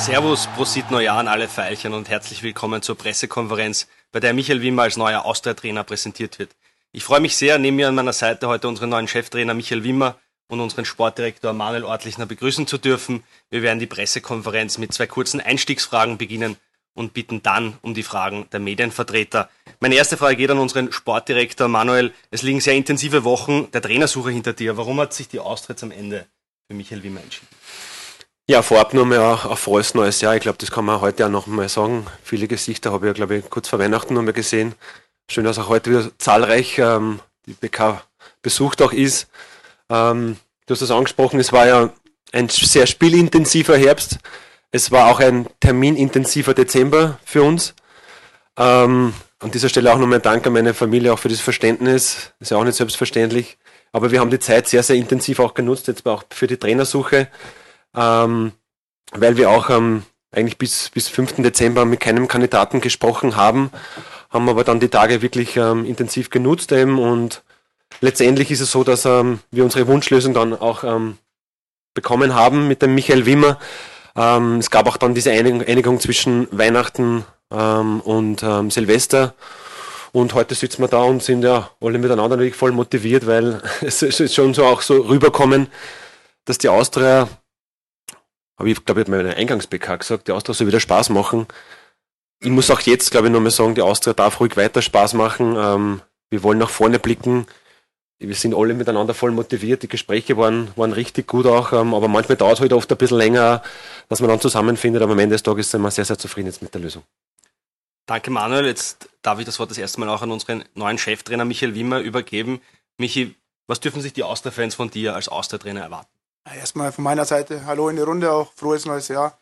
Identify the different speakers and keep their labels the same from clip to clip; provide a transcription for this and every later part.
Speaker 1: Servus, Prosit Neujahr an alle Veilchen und herzlich willkommen zur Pressekonferenz, bei der Michael Wimmer als neuer Austria-Trainer präsentiert wird. Ich freue mich sehr, neben mir an meiner Seite heute unseren neuen Cheftrainer Michael Wimmer und unseren Sportdirektor Manuel Ortlichner begrüßen zu dürfen. Wir werden die Pressekonferenz mit zwei kurzen Einstiegsfragen beginnen und bitten dann um die Fragen der Medienvertreter. Meine erste Frage geht an unseren Sportdirektor Manuel. Es liegen sehr intensive Wochen der Trainersuche hinter dir. Warum hat sich die Austria am Ende für Michael Wimmer entschieden?
Speaker 2: Ja, vorab nur mal auch frohes neues Jahr. Ich glaube, das kann man heute auch noch mal sagen. Viele Gesichter habe ich ja, glaube ich, kurz vor Weihnachten noch mal gesehen. Schön, dass auch heute wieder zahlreich ähm, die BK besucht auch ist. Ähm, du hast das angesprochen, es war ja ein sehr spielintensiver Herbst. Es war auch ein terminintensiver Dezember für uns. Ähm, an dieser Stelle auch nochmal ein Dank an meine Familie auch für das Verständnis. Ist ja auch nicht selbstverständlich. Aber wir haben die Zeit sehr, sehr intensiv auch genutzt, jetzt auch für die Trainersuche, ähm, weil wir auch ähm, eigentlich bis, bis 5. Dezember mit keinem Kandidaten gesprochen haben, haben aber dann die Tage wirklich ähm, intensiv genutzt eben und letztendlich ist es so, dass ähm, wir unsere Wunschlösung dann auch ähm, bekommen haben mit dem Michael Wimmer. Ähm, es gab auch dann diese Einigung, Einigung zwischen Weihnachten ähm, und ähm, Silvester. Und heute sitzen wir da und sind ja alle miteinander natürlich voll motiviert, weil es ist schon so auch so rüberkommen, dass die Austria, aber ich glaube, ich habe meine Eingangs-BK gesagt, die Austria soll wieder Spaß machen. Ich muss auch jetzt, glaube ich, nochmal sagen, die Austria darf ruhig weiter Spaß machen. Ähm, wir wollen nach vorne blicken wir sind alle miteinander voll motiviert. Die Gespräche waren, waren richtig gut auch, ähm, aber manchmal dauert es halt oft ein bisschen länger, dass man dann zusammenfindet. Aber am Ende des Tages sind wir sehr, sehr zufrieden jetzt mit der Lösung.
Speaker 1: Danke, Manuel. Jetzt darf ich das Wort das erste Mal auch an unseren neuen Cheftrainer Michael Wimmer übergeben. Michi, was dürfen sich die Austria-Fans von dir als Austria-Trainer erwarten?
Speaker 3: Erstmal von meiner Seite, hallo in die Runde, auch frohes neues Jahr.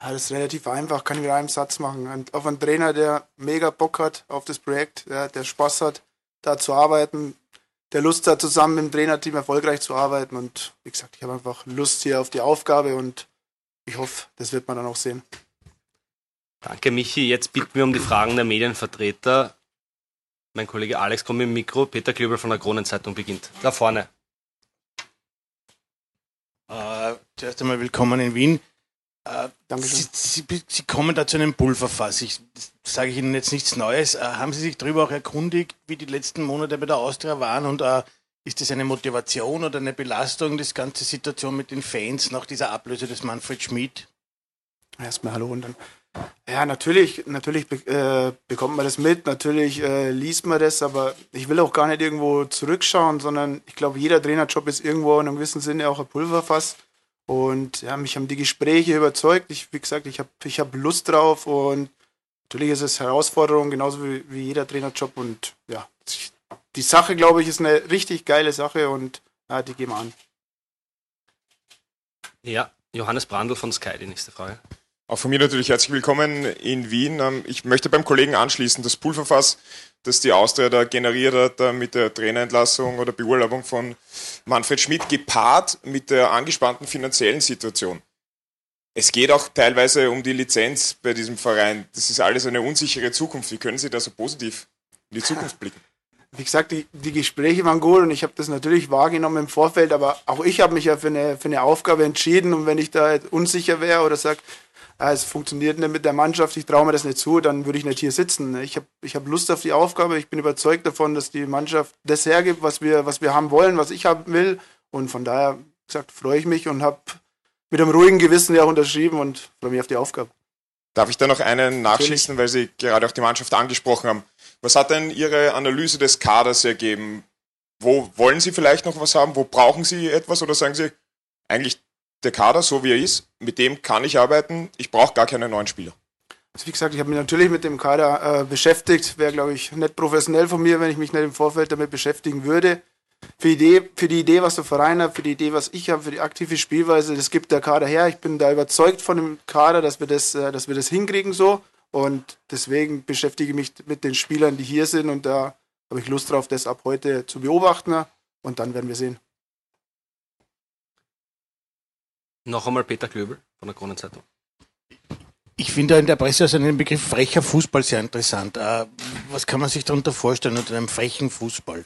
Speaker 3: Ja, das ist relativ einfach, kann ich mit einem Satz machen. Und auf einen Trainer, der mega Bock hat auf das Projekt, der, der Spaß hat, da zu arbeiten, der Lust hat, zusammen mit dem Trainerteam erfolgreich zu arbeiten. Und wie gesagt, ich habe einfach Lust hier auf die Aufgabe und ich hoffe, das wird man dann auch sehen.
Speaker 1: Danke, Michi. Jetzt bitten wir um die Fragen der Medienvertreter. Mein Kollege Alex kommt mit dem Mikro. Peter Klöbel von der Kronenzeitung beginnt. Da vorne.
Speaker 4: Zuerst einmal willkommen in Wien. Äh, Sie, Sie, Sie, kommen da zu einem Pulverfass. Ich sage ich Ihnen jetzt nichts Neues. Äh, haben Sie sich darüber auch erkundigt, wie die letzten Monate bei der Austria waren? Und äh, ist das eine Motivation oder eine Belastung, das ganze Situation mit den Fans nach dieser Ablöse des Manfred Schmid?
Speaker 3: Erstmal Hallo und dann. Ja, natürlich, natürlich äh, bekommt man das mit, natürlich äh, liest man das, aber ich will auch gar nicht irgendwo zurückschauen, sondern ich glaube, jeder Trainerjob ist irgendwo in einem gewissen Sinne auch ein Pulverfass. Und ja, mich haben die Gespräche überzeugt. Ich, wie gesagt, ich habe ich hab Lust drauf und natürlich ist es Herausforderung, genauso wie, wie jeder Trainerjob. Und ja, die Sache, glaube ich, ist eine richtig geile Sache und ja, die gehen wir an.
Speaker 1: Ja, Johannes Brandl von Sky, die nächste Frage.
Speaker 5: Auch von mir natürlich herzlich willkommen in Wien. Ähm, ich möchte beim Kollegen anschließen, das Pulverfass, das die Austria da generiert hat mit der Trainerentlassung oder Beurlaubung von Manfred Schmidt, gepaart mit der angespannten finanziellen Situation. Es geht auch teilweise um die Lizenz bei diesem Verein. Das ist alles eine unsichere Zukunft. Wie können Sie da so positiv in die Zukunft blicken?
Speaker 3: Wie gesagt, die, die Gespräche waren gut und ich habe das natürlich wahrgenommen im Vorfeld, aber auch ich habe mich ja für eine, für eine Aufgabe entschieden und wenn ich da unsicher wäre oder sage, es funktioniert nicht mit der Mannschaft, ich traue mir das nicht zu, dann würde ich nicht hier sitzen. Ich habe ich hab Lust auf die Aufgabe, ich bin überzeugt davon, dass die Mannschaft das hergibt, was wir, was wir haben wollen, was ich haben will. Und von daher, gesagt, freue ich mich und habe mit einem ruhigen Gewissen ja auch unterschrieben und freue mich auf die Aufgabe.
Speaker 5: Darf ich da noch einen nachschießen, weil Sie gerade auch die Mannschaft angesprochen haben? Was hat denn Ihre Analyse des Kaders ergeben? Wo wollen Sie vielleicht noch was haben? Wo brauchen Sie etwas? Oder sagen Sie, eigentlich der Kader, so wie er ist, mit dem kann ich arbeiten. Ich brauche gar keine neuen Spieler.
Speaker 3: Also wie gesagt, ich habe mich natürlich mit dem Kader äh, beschäftigt. Wäre, glaube ich, nicht professionell von mir, wenn ich mich nicht im Vorfeld damit beschäftigen würde. Für die Idee, für die Idee was der Verein hat, für die Idee, was ich habe, für die aktive Spielweise, das gibt der Kader her. Ich bin da überzeugt von dem Kader, dass wir das, äh, dass wir das hinkriegen so. Und deswegen beschäftige ich mich mit den Spielern, die hier sind. Und da habe ich Lust drauf, das ab heute zu beobachten. Und dann werden wir sehen.
Speaker 1: Noch einmal Peter Klöbel von der Kronenzeitung.
Speaker 4: Ich finde in der Presse also den Begriff frecher Fußball sehr interessant. Äh, was kann man sich darunter vorstellen unter einem frechen Fußball?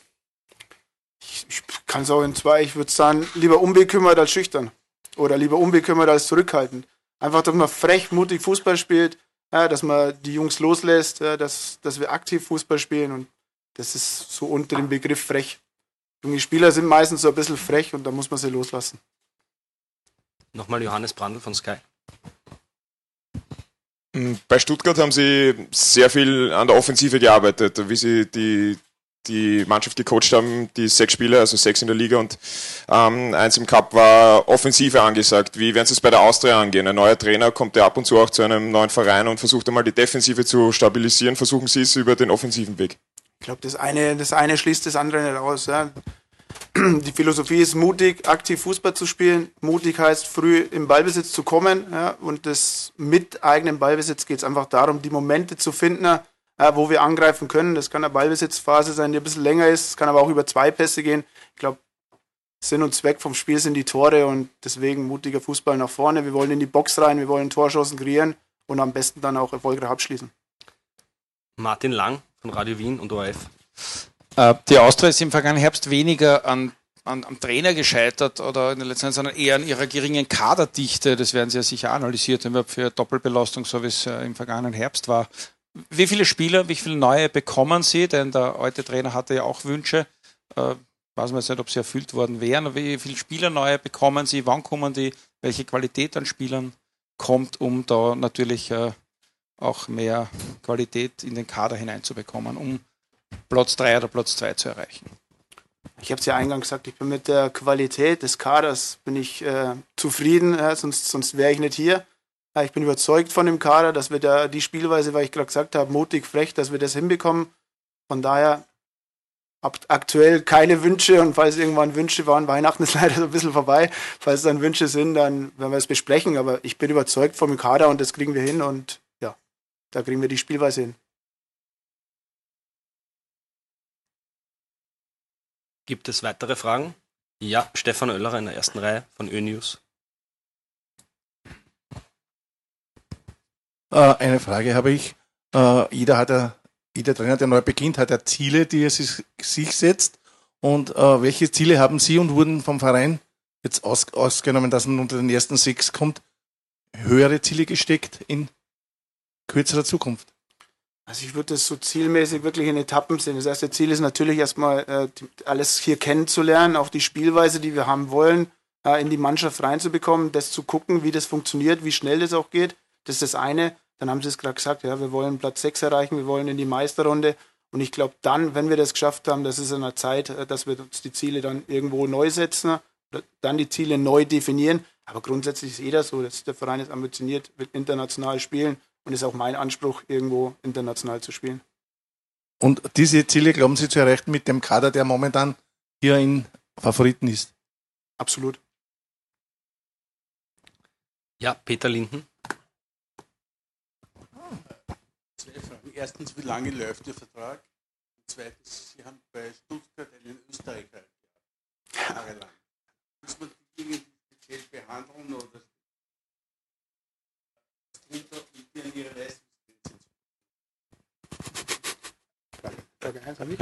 Speaker 3: Ich, ich kann es auch in zwei. Ich würde sagen, lieber unbekümmert als schüchtern. Oder lieber unbekümmert als zurückhaltend. Einfach, dass man frech, mutig Fußball spielt, ja, dass man die Jungs loslässt, ja, dass, dass wir aktiv Fußball spielen und das ist so unter dem Begriff frech. Junge Spieler sind meistens so ein bisschen frech und da muss man sie loslassen.
Speaker 1: Nochmal Johannes Brandl von Sky.
Speaker 5: Bei Stuttgart haben sie sehr viel an der Offensive gearbeitet, wie sie die, die Mannschaft gecoacht haben, die sechs Spiele, also sechs in der Liga und ähm, eins im Cup war Offensive angesagt. Wie werden Sie es bei der Austria angehen? Ein neuer Trainer kommt ja ab und zu auch zu einem neuen Verein und versucht einmal die Defensive zu stabilisieren. Versuchen Sie es über den offensiven Weg?
Speaker 3: Ich glaube, das eine, das eine schließt das andere nicht aus. Ja. Die Philosophie ist mutig, aktiv Fußball zu spielen. Mutig heißt, früh im Ballbesitz zu kommen. Ja. Und das mit eigenem Ballbesitz geht es einfach darum, die Momente zu finden, ja, wo wir angreifen können. Das kann eine Ballbesitzphase sein, die ein bisschen länger ist. Es kann aber auch über zwei Pässe gehen. Ich glaube, Sinn und Zweck vom Spiel sind die Tore und deswegen mutiger Fußball nach vorne. Wir wollen in die Box rein, wir wollen Torschancen kreieren und am besten dann auch erfolgreich abschließen.
Speaker 1: Martin Lang von Radio Wien und ORF.
Speaker 6: Äh, die Austria ist im vergangenen Herbst weniger an, an, am Trainer gescheitert oder in der letzten Zeit, sondern eher an ihrer geringen Kaderdichte. Das werden Sie ja sicher analysiert haben, für Doppelbelastung, so wie es äh, im vergangenen Herbst war. Wie viele Spieler, wie viele neue bekommen Sie? Denn der alte Trainer hatte ja auch Wünsche. Äh, weiß man jetzt nicht, ob sie erfüllt worden wären. Wie viele Spieler neue bekommen Sie? Wann kommen die? Welche Qualität an Spielern kommt, um da natürlich äh, auch mehr Qualität in den Kader hineinzubekommen, um Platz 3 oder Platz 2 zu erreichen?
Speaker 3: Ich habe es ja eingangs gesagt, ich bin mit der Qualität des Kaders bin ich äh, zufrieden, äh, sonst, sonst wäre ich nicht hier. Ich bin überzeugt von dem Kader, dass wir da die Spielweise, weil ich gerade gesagt habe, mutig, frech, dass wir das hinbekommen. Von daher aktuell keine Wünsche und falls irgendwann Wünsche waren, Weihnachten ist leider so ein bisschen vorbei. Falls dann Wünsche sind, dann werden wir es besprechen. Aber ich bin überzeugt vom Kader und das kriegen wir hin und ja, da kriegen wir die Spielweise hin.
Speaker 1: Gibt es weitere Fragen? Ja, Stefan Oellerer in der ersten Reihe von ÖNews.
Speaker 7: Äh, eine Frage habe ich. Äh, jeder hat ja, jeder Trainer, der neu beginnt, hat ja Ziele, die er sich, setzt. Und äh, welche Ziele haben Sie und wurden vom Verein jetzt aus, ausgenommen, dass man unter den ersten sechs kommt, höhere Ziele gesteckt in kürzerer Zukunft?
Speaker 3: Also ich würde das so zielmäßig wirklich in Etappen sehen. Das erste Ziel ist natürlich erstmal äh, alles hier kennenzulernen, auch die Spielweise, die wir haben wollen, äh, in die Mannschaft reinzubekommen, das zu gucken, wie das funktioniert, wie schnell das auch geht. Das ist das eine. Dann haben sie es gerade gesagt, ja, wir wollen Platz 6 erreichen, wir wollen in die Meisterrunde. Und ich glaube dann, wenn wir das geschafft haben, das ist in der Zeit, äh, dass wir uns die Ziele dann irgendwo neu setzen, dann die Ziele neu definieren. Aber grundsätzlich ist jeder so, dass der Verein ist ambitioniert, wird international spielen und ist auch mein Anspruch, irgendwo international zu spielen.
Speaker 7: Und diese Ziele glauben Sie zu erreichen mit dem Kader, der momentan hier in Favoriten ist?
Speaker 3: Absolut.
Speaker 1: Ja, Peter Linden.
Speaker 8: erstens, wie lange läuft Ihr Vertrag? Und zweitens, Sie haben bei Stuttgart einen Österreicher jahrelang. Muss man die Dinge speziell behandeln oder an Ihre
Speaker 2: Leistungsgrenze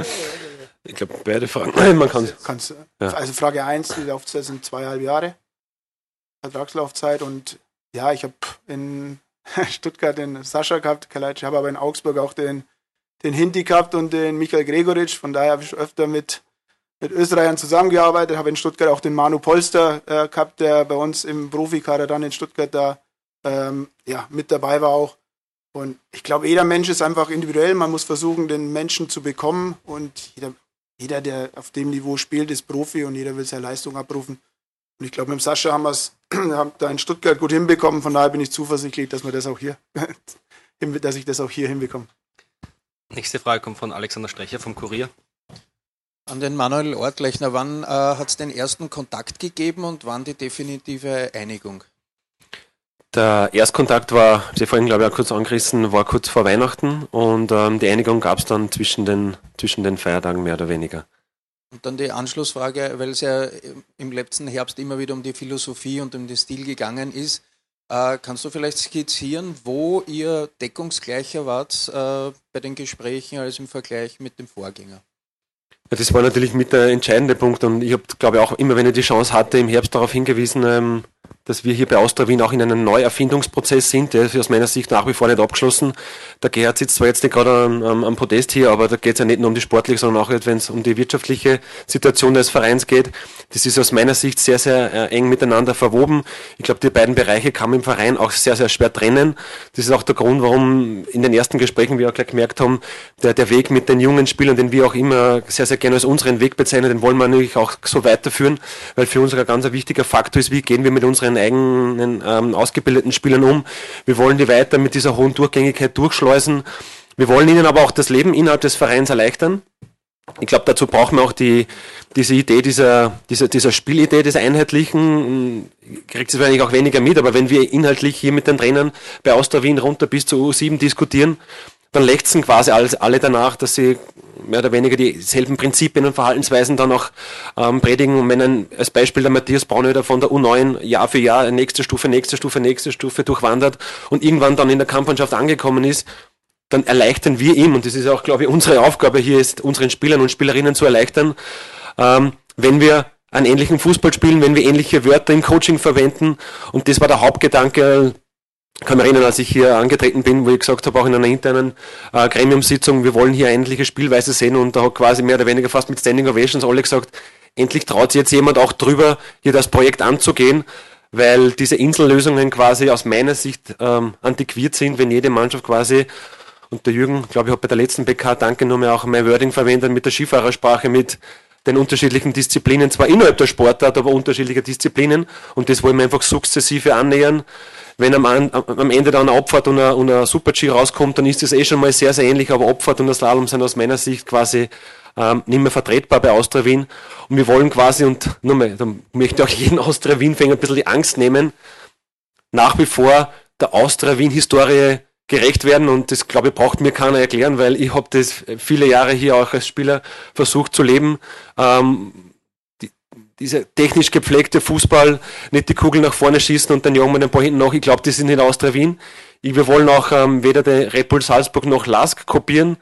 Speaker 2: Ich glaube, beide Fragen. Man kann
Speaker 3: Kannst, ja. Also Frage 1, die Laufzeit sind zweieinhalb Jahre. Vertragslaufzeit und ja, ich habe in Stuttgart den Sascha gehabt, Kalajdzic, habe aber in Augsburg auch den, den Hinti gehabt und den Michael Gregoritsch. Von daher habe ich öfter mit, mit Österreichern zusammengearbeitet, habe in Stuttgart auch den Manu Polster äh, gehabt, der bei uns im Profikader dann in Stuttgart da ähm, ja, mit dabei war auch. Und ich glaube, jeder Mensch ist einfach individuell. Man muss versuchen, den Menschen zu bekommen. Und jeder, jeder, der auf dem Niveau spielt, ist Profi und jeder will seine Leistung abrufen. Und ich glaube, mit dem Sascha haben wir es da in Stuttgart gut hinbekommen. Von daher bin ich zuversichtlich, dass wir das auch hier, dass ich das auch hier hinbekomme.
Speaker 1: Nächste Frage kommt von Alexander Strecher vom Kurier.
Speaker 9: An den Manuel Ortlechner, wann äh, hat es den ersten Kontakt gegeben und wann die definitive Einigung?
Speaker 2: Der Erstkontakt war, Sie vorhin glaube ich auch kurz angerissen, war kurz vor Weihnachten und ähm, die Einigung gab es dann zwischen den, zwischen den Feiertagen mehr oder weniger.
Speaker 9: Und dann die Anschlussfrage, weil es ja im letzten Herbst immer wieder um die Philosophie und um den Stil gegangen ist. Äh, kannst du vielleicht skizzieren, wo ihr deckungsgleicher wart äh, bei den Gesprächen als im Vergleich mit dem Vorgänger?
Speaker 2: Ja, das war natürlich mit der entscheidende Punkt und ich habe, glaube ich, auch immer, wenn ich die Chance hatte, im Herbst darauf hingewiesen, ähm, dass wir hier bei Austria Wien auch in einem Neuerfindungsprozess sind, der ist aus meiner Sicht nach wie vor nicht abgeschlossen. Der Gerhard sitzt zwar jetzt nicht gerade am, am, Podest hier, aber da geht es ja nicht nur um die sportliche, sondern auch, wenn es um die wirtschaftliche Situation des Vereins geht. Das ist aus meiner Sicht sehr, sehr äh, eng miteinander verwoben. Ich glaube, die beiden Bereiche kann man im Verein auch sehr, sehr schwer trennen. Das ist auch der Grund, warum in den ersten Gesprächen wir auch gleich gemerkt haben, der, der Weg mit den jungen Spielern, den wir auch immer sehr, sehr gerne als unseren Weg bezeichnen, den wollen wir natürlich auch so weiterführen, weil für uns ein ganz wichtiger Faktor ist, wie gehen wir mit unseren eigenen ähm, ausgebildeten Spielern um. Wir wollen die weiter mit dieser hohen Durchgängigkeit durchschleusen. Wir wollen ihnen aber auch das Leben innerhalb des Vereins erleichtern. Ich glaube, dazu brauchen wir auch die, diese Idee dieser, dieser, dieser Spielidee des Einheitlichen. Kriegt es wahrscheinlich auch weniger mit, aber wenn wir inhaltlich hier mit den Trainern bei Austria Wien runter bis zu U7 diskutieren, dann lechzen quasi alle danach, dass sie mehr oder weniger dieselben Prinzipien und Verhaltensweisen dann auch ähm, predigen. Und wenn ein, als Beispiel der Matthias Braunöder von der U9 Jahr für Jahr nächste Stufe, nächste Stufe, nächste Stufe durchwandert und irgendwann dann in der Kampfmannschaft angekommen ist, dann erleichtern wir ihm, und das ist auch, glaube ich, unsere Aufgabe hier ist, unseren Spielern und Spielerinnen zu erleichtern, ähm, wenn wir einen ähnlichen Fußball spielen, wenn wir ähnliche Wörter im Coaching verwenden. Und das war der Hauptgedanke kann mich erinnern, als ich hier angetreten bin, wo ich gesagt habe, auch in einer internen äh, Gremiumsitzung, wir wollen hier endliche Spielweise sehen und da hat quasi mehr oder weniger fast mit Standing Ovations alle gesagt, endlich traut sich jetzt jemand auch drüber, hier das Projekt anzugehen, weil diese Insellösungen quasi aus meiner Sicht ähm, antiquiert sind, wenn jede Mannschaft quasi und der Jürgen, glaube ich, hat bei der letzten PK danke nur mehr auch mein Wording verwendet mit der Skifahrersprache, mit den unterschiedlichen Disziplinen, zwar innerhalb der Sportart, aber unterschiedliche Disziplinen. Und das wollen wir einfach sukzessive annähern wenn am, am Ende dann eine Abfahrt und ein, Super-G rauskommt, dann ist das eh schon mal sehr, sehr ähnlich, aber Abfahrt und das Slalom sind aus meiner Sicht quasi ähm, nicht mehr vertretbar bei Austria Wien. Und wir wollen quasi, und nochmal, da möchte auch jeden Austria Wien-Fänger ein bisschen die Angst nehmen, nach wie vor der Austria Wien-Historie gerecht werden und das glaube ich braucht mir keiner erklären, weil ich habe das viele Jahre hier auch als Spieler versucht zu leben. Ähm, dieser technisch gepflegte Fußball, nicht die Kugel nach vorne schießen und dann jagen wir ein paar hinten nach. Ich glaube, das ist in Austria Wien. Wir wollen auch ähm, weder den Red Bull Salzburg noch Lask kopieren.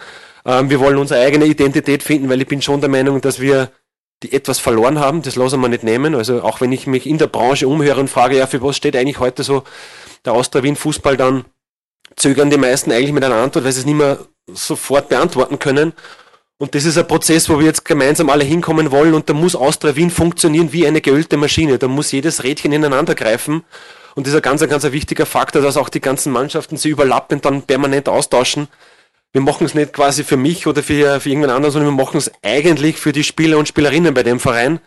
Speaker 2: Ähm, wir wollen unsere eigene Identität finden, weil ich bin schon der Meinung, dass wir die etwas verloren haben. Das lassen wir nicht nehmen. Also auch wenn ich mich in der Branche umhöre und frage, ja, für was steht eigentlich heute so der Austria Wien Fußball, dann zögern die meisten eigentlich mit einer Antwort, weil sie es nicht mehr sofort beantworten können. Und das ist ein Prozess, wo wir jetzt gemeinsam alle hinkommen wollen und da muss Austria Wien funktionieren wie eine geölte Maschine. Da muss jedes Rädchen ineinander greifen. Und das ist ein ganz, ganz wichtiger Faktor, dass auch die ganzen Mannschaften sich überlappen und dann permanent austauschen. Wir machen es nicht quasi für mich oder für, für irgendwen anderen, sondern wir machen es eigentlich für die Spieler und Spielerinnen bei dem Verein.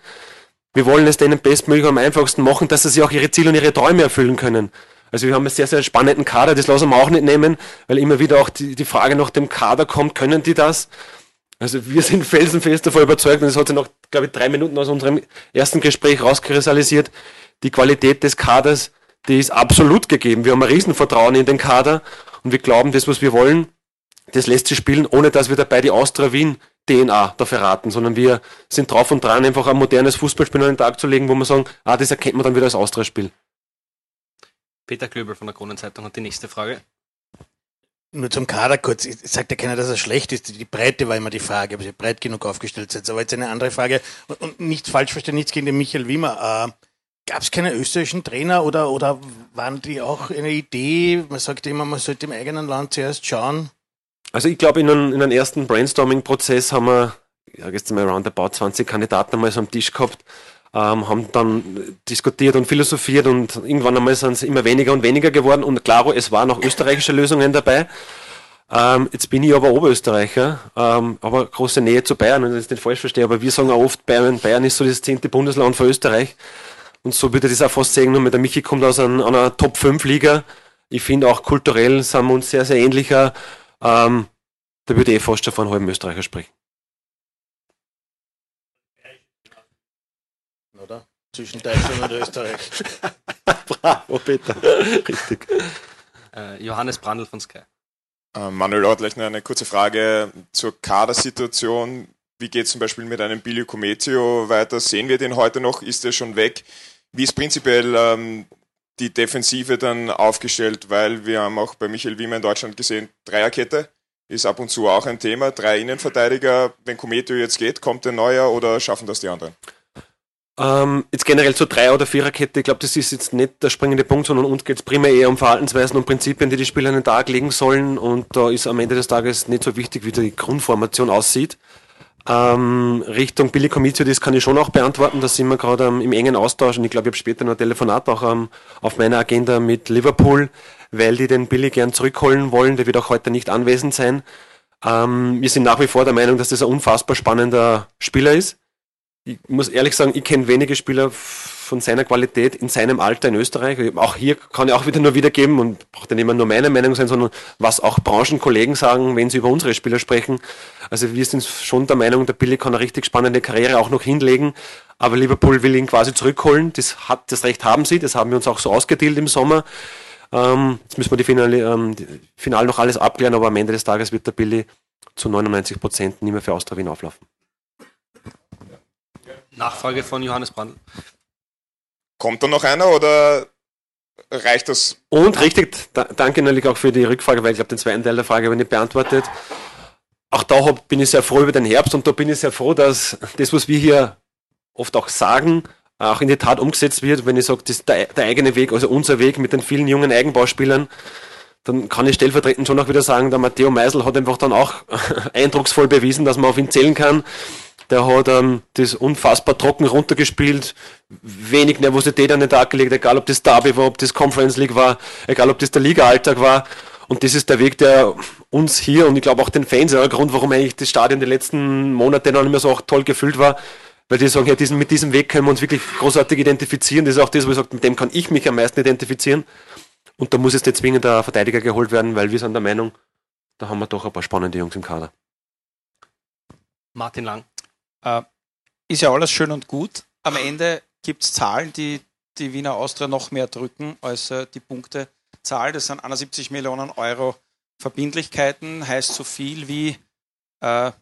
Speaker 2: Wir wollen es denen bestmöglich am einfachsten machen, dass sie sich auch ihre Ziele und ihre Träume erfüllen können. Also wir haben einen sehr, sehr spannenden Kader, das lassen wir auch nicht nehmen, weil immer wieder auch die, die Frage nach dem Kader kommt, können die das? Also wir sind felsenfest davon überzeugt, und das hat sich noch, glaube ich, drei Minuten aus unserem ersten Gespräch rauskristallisiert, die Qualität des Kaders, die ist absolut gegeben. Wir haben ein Riesenvertrauen in den Kader und wir glauben, das, was wir wollen, das lässt sich spielen, ohne dass wir dabei die Austria Wien DNA dafür raten, sondern wir sind drauf und dran, einfach ein modernes Fußballspiel an den Tag zu legen, wo wir sagen, ah, das erkennt man dann wieder als Austria-Spiel.
Speaker 1: Peter Klöbel von der Kronenzeitung hat die nächste Frage.
Speaker 4: Nur zum Kader kurz. Ich sagt ja keiner, dass er schlecht ist. Die Breite war immer die Frage, ob sie breit genug aufgestellt sind. Aber jetzt eine andere Frage. Und, und nichts falsch verstehen, nichts gegen den Michael Wimmer. Äh, Gab es keine österreichischen Trainer oder, oder waren die auch eine Idee? Man sagt immer, man sollte im eigenen Land zuerst schauen.
Speaker 2: Also ich glaube, in, einem, in einem ersten Brainstorming-Prozess haben wir, ja, jetzt mal roundabout 20 Kandidaten einmal so am Tisch gehabt ähm, haben dann diskutiert und philosophiert und irgendwann einmal sind es immer weniger und weniger geworden und klaro, es waren auch österreichische Lösungen dabei. Ähm, jetzt bin ich aber Oberösterreicher, ähm, aber große Nähe zu Bayern, wenn ich das nicht falsch verstehe, aber wir sagen auch oft, Bayern, Bayern ist so das zehnte Bundesland von Österreich. Und so würde ich das auch fast sagen, nur mit der Michi kommt aus einer, einer Top-5-Liga. Ich finde auch kulturell sind wir uns sehr, sehr ähnlicher. Ähm, da würde ich eh fast schon von halben Österreicher sprechen.
Speaker 4: Zwischen Deutschland und Österreich.
Speaker 2: Bravo, Peter. Richtig.
Speaker 1: Äh, Johannes Brandl von Sky.
Speaker 5: Äh, Manuel Ortlechner, eine kurze Frage zur Kadersituation. Wie geht es zum Beispiel mit einem Billy Cometio weiter? Sehen wir den heute noch? Ist er schon weg? Wie ist prinzipiell ähm, die Defensive dann aufgestellt? Weil wir haben auch bei Michael Wiemer in Deutschland gesehen, Dreierkette ist ab und zu auch ein Thema. Drei Innenverteidiger. Wenn Cometio jetzt geht, kommt der neuer oder schaffen das die anderen?
Speaker 2: Ähm, jetzt generell zur Drei- oder Viererkette, ich glaube, das ist jetzt nicht der springende Punkt, sondern uns geht es primär eher um Verhaltensweisen und Prinzipien, die die Spieler an den Tag legen sollen. Und da ist am Ende des Tages nicht so wichtig, wie die Grundformation aussieht. Ähm, Richtung Billy Comizio, das kann ich schon auch beantworten. Da sind wir gerade ähm, im engen Austausch und ich glaube, ich habe später noch ein Telefonat auch ähm, auf meiner Agenda mit Liverpool, weil die den Billy gern zurückholen wollen. Der wird auch heute nicht anwesend sein. Ähm, wir sind nach wie vor der Meinung, dass das ein unfassbar spannender Spieler ist. Ich muss ehrlich sagen, ich kenne wenige Spieler von seiner Qualität in seinem Alter in Österreich. Auch hier kann ich auch wieder nur wiedergeben und braucht nicht mehr nur meine Meinung sein, sondern was auch Branchenkollegen sagen, wenn sie über unsere Spieler sprechen. Also wir sind schon der Meinung, der Billy kann eine richtig spannende Karriere auch noch hinlegen. Aber Liverpool will ihn quasi zurückholen. Das hat, das Recht haben sie. Das haben wir uns auch so ausgedealt im Sommer. Ähm, jetzt müssen wir die Finale, ähm, die Final noch alles abklären, aber am Ende des Tages wird der Billy zu 99 Prozent nicht mehr für Austria Wien auflaufen.
Speaker 1: Nachfrage von Johannes Brandl.
Speaker 5: Kommt da noch einer oder reicht das?
Speaker 2: Und richtig, da, danke natürlich auch für die Rückfrage, weil ich glaube, den zweiten Teil der Frage habe ich nicht beantwortet. Auch da hab, bin ich sehr froh über den Herbst und da bin ich sehr froh, dass das, was wir hier oft auch sagen, auch in die Tat umgesetzt wird. Wenn ich sage, das ist der, der eigene Weg, also unser Weg mit den vielen jungen Eigenbauspielern, dann kann ich stellvertretend schon auch wieder sagen, der Matteo Meisel hat einfach dann auch eindrucksvoll bewiesen, dass man auf ihn zählen kann. Der hat ähm, das unfassbar trocken runtergespielt, wenig Nervosität an den Tag gelegt, egal ob das Derby war, ob das Conference League war, egal ob das der Liga-Alltag war. Und das ist der Weg, der uns hier und ich glaube auch den Fans, der Grund, warum eigentlich das Stadion die letzten Monate noch nicht mehr so auch toll gefüllt war, weil die sagen, ja, diesen, mit diesem Weg können wir uns wirklich großartig identifizieren. Das ist auch das, wo ich sage, mit dem kann ich mich am meisten identifizieren. Und da muss jetzt nicht zwingend der Verteidiger geholt werden, weil wir sind der Meinung, da haben wir doch ein paar spannende Jungs im Kader.
Speaker 1: Martin Lang.
Speaker 6: Äh, ist ja alles schön und gut. Am Ende gibt es Zahlen, die die Wiener Austria noch mehr drücken als äh, die Punktezahl. Das sind 71 Millionen Euro Verbindlichkeiten. Heißt so viel wie äh,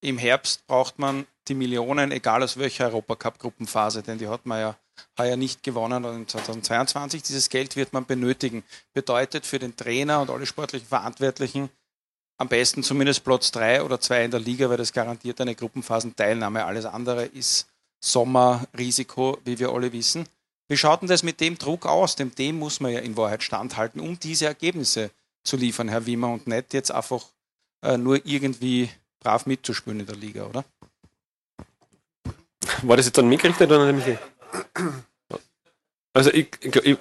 Speaker 6: im Herbst braucht man die Millionen, egal aus welcher Europacup-Gruppenphase, denn die hat man ja heuer nicht gewonnen und in 2022. Dieses Geld wird man benötigen. Bedeutet für den Trainer und alle sportlichen Verantwortlichen am besten zumindest Platz 3 oder 2 in der Liga, weil das garantiert eine Gruppenphasenteilnahme. Alles andere ist Sommerrisiko, wie wir alle wissen. Wie schaut denn das mit dem Druck aus? Dem, dem muss man ja in Wahrheit standhalten, um diese Ergebnisse zu liefern, Herr Wiemer, und nicht jetzt einfach äh, nur irgendwie brav mitzuspielen in der Liga, oder?
Speaker 2: War das jetzt an mich gerichtet oder an mich? Also ich, ich, ich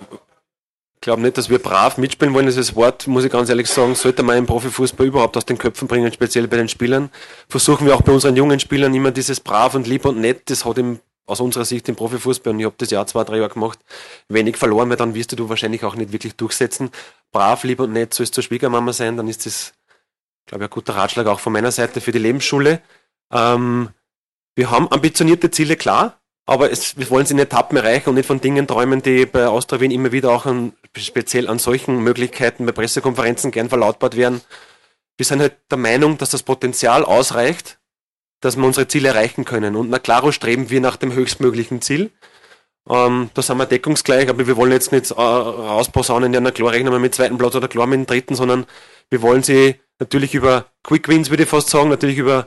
Speaker 2: glaube nicht, dass wir brav mitspielen wollen. Dieses Wort, muss ich ganz ehrlich sagen, sollte man im Profifußball überhaupt aus den Köpfen bringen, speziell bei den Spielern. Versuchen wir auch bei unseren jungen Spielern immer dieses brav und lieb und nett. Das hat im, aus unserer Sicht im Profifußball, und ich habe das Jahr zwei, drei Jahre gemacht, wenig verloren, weil dann wirst du wahrscheinlich auch nicht wirklich durchsetzen. Brav, lieb und nett soll es zur Schwiegermama sein, dann ist das, glaube ich, ein guter Ratschlag auch von meiner Seite für die Lebensschule. Ähm, wir haben ambitionierte Ziele, klar, aber es, wir wollen sie in Etappen erreichen und nicht von Dingen träumen, die bei Austria Wien immer wieder auch an, speziell an solchen Möglichkeiten bei Pressekonferenzen gern verlautbart werden. Wir sind halt der Meinung, dass das Potenzial ausreicht, dass wir unsere Ziele erreichen können. Und na klaro streben wir nach dem höchstmöglichen Ziel. Ähm, da sind wir deckungsgleich, aber wir wollen jetzt nicht äh, rausposaunen, ja, na klar, rechnen wir mit zweiten Platz oder klar mit dem dritten, sondern wir wollen sie natürlich über Quick Wins, würde ich fast sagen, natürlich über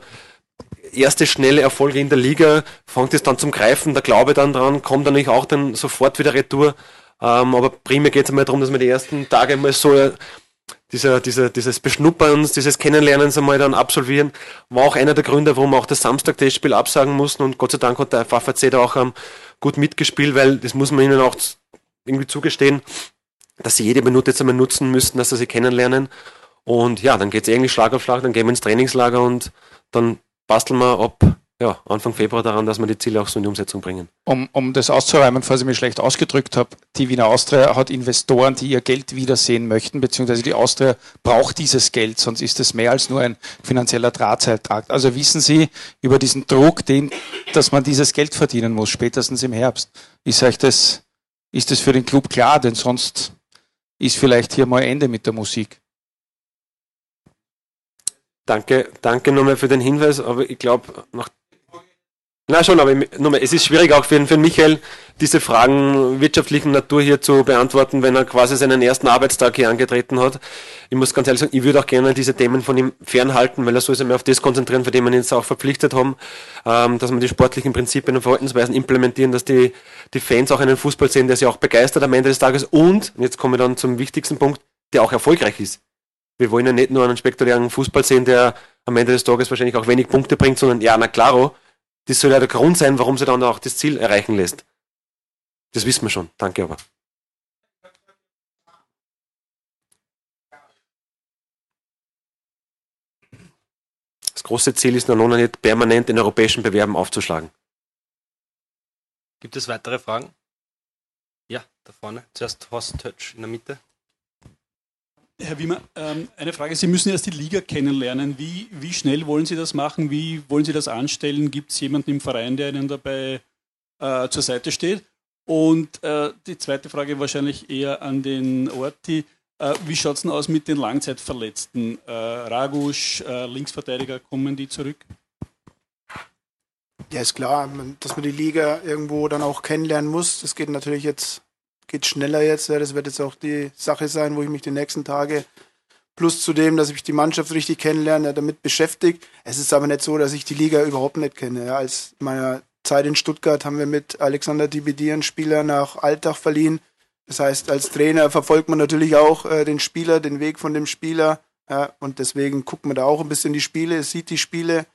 Speaker 2: erste schnelle Erfolge in der Liga, fängt es dann zum Greifen, der Glaube dann dran, kommt dann nicht auch dann sofort wieder retour. Ähm, aber primär geht es einmal darum, dass wir die ersten Tage mal so äh, dieser, dieser, dieses Beschnupperns, dieses Kennenlernens einmal dann absolvieren, war auch einer der Gründe, warum wir auch das Samstag-Testspiel absagen mussten und Gott sei Dank hat der FAVC da auch ähm, gut mitgespielt, weil das muss man ihnen auch irgendwie zugestehen, dass sie jede Minute jetzt einmal nutzen müssten, dass sie sich kennenlernen. Und ja, dann geht es eigentlich Schlag auf Schlag, dann gehen wir ins Trainingslager und dann basteln wir ab ja, Anfang Februar daran, dass wir die Ziele auch so in die Umsetzung bringen.
Speaker 6: Um, um das auszuräumen, falls ich mich schlecht ausgedrückt habe, die Wiener Austria hat Investoren, die ihr Geld wiedersehen möchten, beziehungsweise die Austria braucht dieses Geld, sonst ist es mehr als nur ein finanzieller Drahtseiltrakt. Also wissen Sie über diesen Druck, den, dass man dieses Geld verdienen muss, spätestens im Herbst. Ist euch das, ist das für den Club klar? Denn sonst ist vielleicht hier mal Ende mit der Musik.
Speaker 2: Danke, danke nochmal für den Hinweis, aber ich glaube, nach Na schon, aber nochmal, es ist schwierig auch für, für Michael, diese Fragen wirtschaftlichen Natur hier zu beantworten, wenn er quasi seinen ersten Arbeitstag hier angetreten hat. Ich muss ganz ehrlich sagen, ich würde auch gerne diese Themen von ihm fernhalten, weil er soll sich mehr auf das konzentrieren, für den wir ihn jetzt auch verpflichtet haben, ähm, dass wir die sportlichen Prinzipien und Verhaltensweisen implementieren, dass die, die Fans auch einen Fußball sehen, der sie auch begeistert am Ende des Tages und, jetzt komme ich dann zum wichtigsten Punkt, der auch erfolgreich ist. Wir wollen ja nicht nur einen spektakulären Fußball sehen, der am Ende des Tages wahrscheinlich auch wenig Punkte bringt, sondern ja, na klaro, das soll ja der Grund sein, warum sie dann auch das Ziel erreichen lässt. Das wissen wir schon. Danke aber. Das große Ziel ist noch nicht permanent in europäischen Bewerben aufzuschlagen.
Speaker 1: Gibt es weitere Fragen? Ja, da vorne. Zuerst Horst Tötsch in der Mitte.
Speaker 10: Herr Wimmer, ähm, eine Frage. Sie müssen erst die Liga kennenlernen. Wie, wie schnell wollen Sie das machen? Wie wollen Sie das anstellen? Gibt es jemanden im Verein, der Ihnen dabei äh, zur Seite steht? Und äh, die zweite Frage wahrscheinlich eher an den Orti. Äh, wie schaut es denn aus mit den Langzeitverletzten? Äh, Ragusch, äh, Linksverteidiger, kommen die zurück?
Speaker 3: Ja, ist klar, dass man die Liga irgendwo dann auch kennenlernen muss. Das geht natürlich jetzt geht schneller jetzt. Ja, das wird jetzt auch die Sache sein, wo ich mich die nächsten Tage plus zu dem, dass ich die Mannschaft richtig kennenlerne, ja, damit beschäftigt. Es ist aber nicht so, dass ich die Liga überhaupt nicht kenne. Ja, als meiner Zeit in Stuttgart haben wir mit Alexander Dibidi einen Spieler nach Alltag verliehen. Das heißt, als Trainer verfolgt man natürlich auch äh, den Spieler, den Weg von dem Spieler. Ja, und deswegen guckt man da auch ein bisschen die Spiele, sieht die Spiele.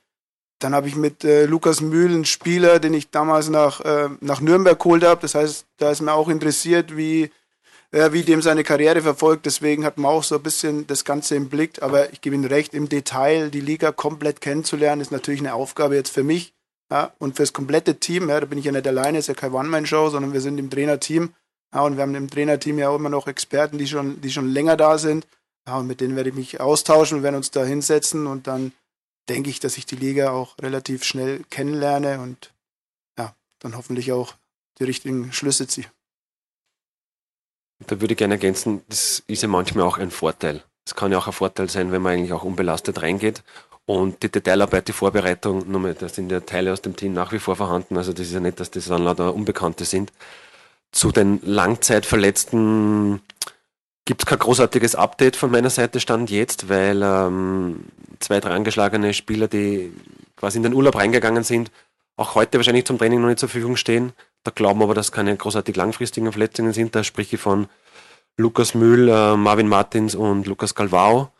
Speaker 3: Dann habe ich mit äh, Lukas Mühl einen Spieler, den ich damals nach, äh, nach Nürnberg geholt habe. Das heißt, da ist mir auch interessiert, wie, äh, wie dem seine Karriere verfolgt. Deswegen hat man auch so ein bisschen das Ganze im Blick. Aber ich gebe Ihnen recht, im Detail die Liga komplett kennenzulernen, ist natürlich eine Aufgabe jetzt für mich ja, und fürs komplette Team. Ja, da bin ich ja nicht alleine, ist ja kein One-Man-Show, sondern wir sind im Trainerteam. Ja, und wir haben im Trainerteam ja auch immer noch Experten, die schon, die schon länger da sind. Ja, und mit denen werde ich mich austauschen, wir werden uns da hinsetzen und dann denke ich, dass ich die Liga auch relativ schnell kennenlerne und ja, dann hoffentlich auch die richtigen Schlüsse ziehe.
Speaker 2: Da würde ich gerne ergänzen, das ist ja manchmal auch ein Vorteil. Es kann ja auch ein Vorteil sein, wenn man eigentlich auch unbelastet reingeht. Und die Detailarbeit, die Vorbereitung, nochmal, da sind ja Teile aus dem Team nach wie vor vorhanden. Also das ist ja nicht, dass das dann lauter Unbekannte sind. Zu den Langzeitverletzten gibt es kein großartiges Update von meiner Seite stand jetzt, weil ähm, zwei, drei angeschlagene Spieler, die quasi in den Urlaub reingegangen sind, auch heute wahrscheinlich zum Training noch nicht zur Verfügung stehen. Da glauben aber, dass keine großartig langfristigen Verletzungen sind. Da spreche ich von Lukas Mühl, äh, Marvin Martins und Lukas Galvao.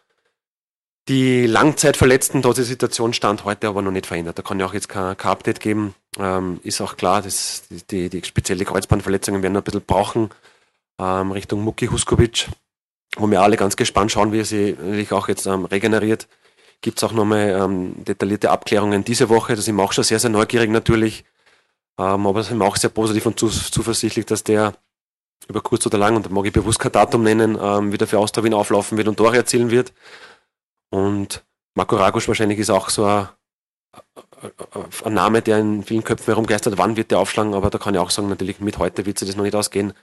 Speaker 2: Die Langzeitverletzten, da ist die Situation stand heute aber noch nicht verändert. Da kann ja auch jetzt kein, kein Update geben. Ähm, ist auch klar, dass die, die spezielle Kreuzbandverletzungen werden noch ein bisschen brauchen ähm, Richtung Muki Huskovic, wo wir alle ganz gespannt schauen, wie er sich auch jetzt ähm, regeneriert. Gibt es auch nochmal ähm, detaillierte Abklärungen diese Woche. Da sind wir auch schon sehr, sehr neugierig natürlich. Ähm, aber sind wir auch sehr positiv und zuversichtlich, dass der über kurz oder lang, und da mag ich bewusst kein Datum nennen, ähm, wieder für Austria Wien auflaufen wird und Tore erzielen wird. Und Marco Ragusch wahrscheinlich ist auch so ein, ein Name, der in vielen Köpfen herumgeistert. Wann wird der aufschlagen? Aber da kann ich auch sagen, natürlich mit heute wird sich das noch nicht ausgehen.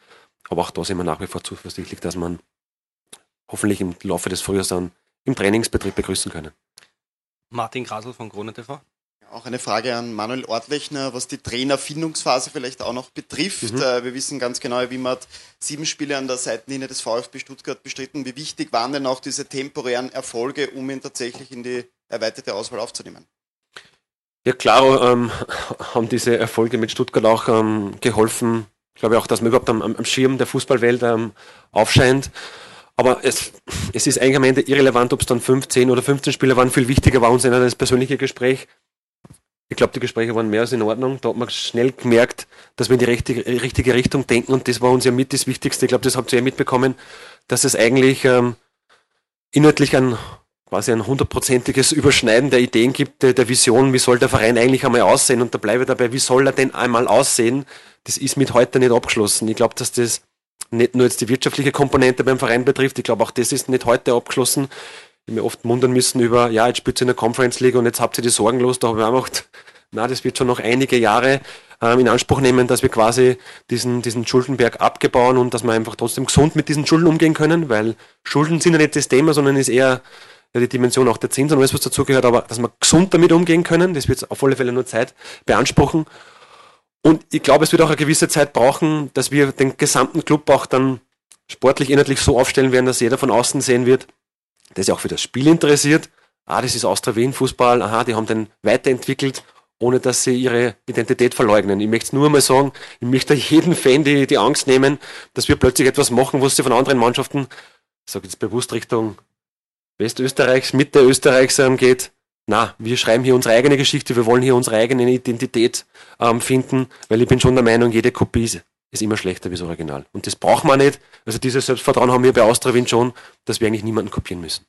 Speaker 2: Aber auch da sind wir nach wie vor zuversichtlich, dass man hoffentlich im Laufe des Frühjahrs dann im Trainingsbetrieb begrüßen können.
Speaker 1: Martin Grasel von Krone TV.
Speaker 11: Auch eine Frage an Manuel Ortlechner, was die Trainerfindungsphase vielleicht auch noch betrifft. Mhm. Äh, wir wissen ganz genau, wie man sieben Spiele an der Seitenlinie des VfB Stuttgart bestritten. Wie wichtig waren denn auch diese temporären Erfolge, um ihn tatsächlich in die erweiterte Auswahl aufzunehmen?
Speaker 2: Ja, klar ähm, haben diese Erfolge mit Stuttgart auch ähm, geholfen, ich glaube auch, dass man überhaupt am, am Schirm der Fußballwelt ähm, aufscheint. Aber es, es ist eigentlich am Ende irrelevant, ob es dann 15 oder 15 Spieler waren. Viel wichtiger war uns das persönliche Gespräch. Ich glaube, die Gespräche waren mehr als in Ordnung. Da hat man schnell gemerkt, dass wir in die richtige, richtige Richtung denken und das war uns ja mit das Wichtigste. Ich glaube, das habt ihr ja mitbekommen, dass es eigentlich ähm, inhaltlich ein quasi ein hundertprozentiges Überschneiden der Ideen gibt, der, der Vision, wie soll der Verein eigentlich einmal aussehen und da bleibe ich dabei, wie soll er denn einmal aussehen, das ist mit heute nicht abgeschlossen. Ich glaube, dass das nicht nur jetzt die wirtschaftliche Komponente beim Verein betrifft, ich glaube auch das ist nicht heute abgeschlossen. Ich mir oft wundern müssen über, ja, jetzt spielt ihr in der Conference League und jetzt habt ihr die Sorgen los, da habe ich auch gedacht, na, das wird schon noch einige Jahre ähm, in Anspruch nehmen, dass wir quasi diesen, diesen Schuldenberg abgebauen und dass wir einfach trotzdem gesund mit diesen Schulden umgehen können, weil Schulden sind ja nicht das Thema, sondern ist eher ja, die Dimension auch der Zinsen und alles, was dazugehört, aber dass wir gesund damit umgehen können, das wird auf alle Fälle nur Zeit beanspruchen. Und ich glaube, es wird auch eine gewisse Zeit brauchen, dass wir den gesamten Club auch dann sportlich, inhaltlich so aufstellen werden, dass jeder von außen sehen wird, der sich auch für das Spiel interessiert. Ah, das ist Austria Wien Fußball, aha, die haben den weiterentwickelt, ohne dass sie ihre Identität verleugnen. Ich möchte nur mal sagen, ich möchte jedem Fan die, die Angst nehmen, dass wir plötzlich etwas machen, was sie von anderen Mannschaften, ich sage jetzt bewusst Richtung Westösterreichs, Mitte Österreichs ähm, geht. Na, wir schreiben hier unsere eigene Geschichte, wir wollen hier unsere eigene Identität ähm, finden, weil ich bin schon der Meinung, jede Kopie ist, ist immer schlechter wie das Original. Und das braucht man nicht. Also dieses Selbstvertrauen haben wir bei Austria Wien schon, dass wir eigentlich niemanden kopieren müssen.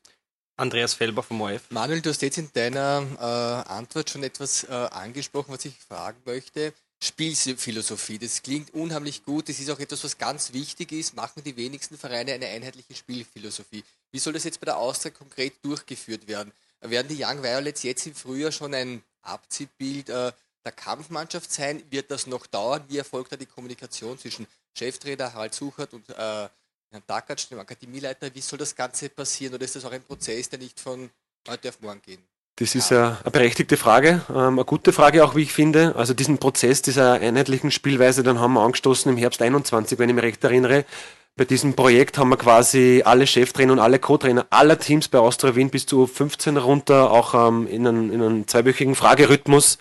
Speaker 1: Andreas Felber vom OF.
Speaker 9: Manuel, du hast jetzt in deiner äh, Antwort schon etwas äh, angesprochen, was ich fragen möchte. Spielphilosophie, das klingt unheimlich gut. Das ist auch etwas, was ganz wichtig ist. Machen die wenigsten Vereine eine einheitliche Spielphilosophie. Wie soll das jetzt bei der Austria konkret durchgeführt werden? Werden die Young Violets jetzt im Frühjahr schon ein Abziehbild äh, der Kampfmannschaft sein? Wird das noch dauern? Wie erfolgt da die Kommunikation zwischen Cheftrainer Harald Suchert und äh, Herrn Dakatsch, dem Akademieleiter? Wie soll das Ganze passieren? Oder ist das auch ein Prozess, der nicht von heute auf morgen geht?
Speaker 2: Das ist eine, eine berechtigte Frage, ähm, eine gute Frage auch, wie ich finde. Also diesen Prozess dieser einheitlichen Spielweise, dann haben wir angestoßen im Herbst 21, wenn ich mich recht erinnere. Bei diesem Projekt haben wir quasi alle Cheftrainer und alle Co-Trainer aller Teams bei Austria Wien bis zu 15 runter, auch ähm, in, einen, in einen zweiwöchigen Fragerhythmus,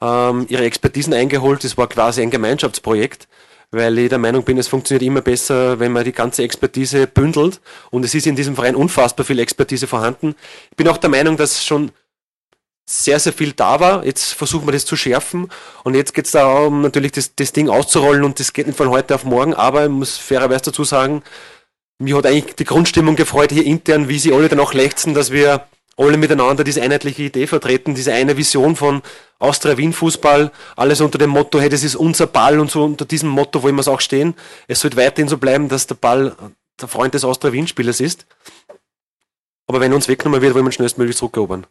Speaker 2: ähm, ihre Expertisen eingeholt. Das war quasi ein Gemeinschaftsprojekt, weil ich der Meinung bin, es funktioniert immer besser, wenn man die ganze Expertise bündelt. Und es ist in diesem Verein unfassbar viel Expertise vorhanden. Ich bin auch der Meinung, dass schon sehr, sehr viel da war. Jetzt versuchen wir das zu schärfen. Und jetzt geht es darum, natürlich das, das Ding auszurollen und das geht nicht von heute auf morgen. Aber ich muss fairerweise dazu sagen, mir hat eigentlich die Grundstimmung gefreut hier intern, wie sie alle danach lechzen, dass wir alle miteinander diese einheitliche Idee vertreten, diese eine Vision von Austria Wien Fußball, alles unter dem Motto, hey, das ist unser Ball und so unter diesem Motto wollen wir es auch stehen. Es sollte weiterhin so bleiben, dass der Ball der Freund des Austria Wien Spielers ist. Aber wenn uns weggenommen wird, wollen wir schnellstmöglich zurückerobern.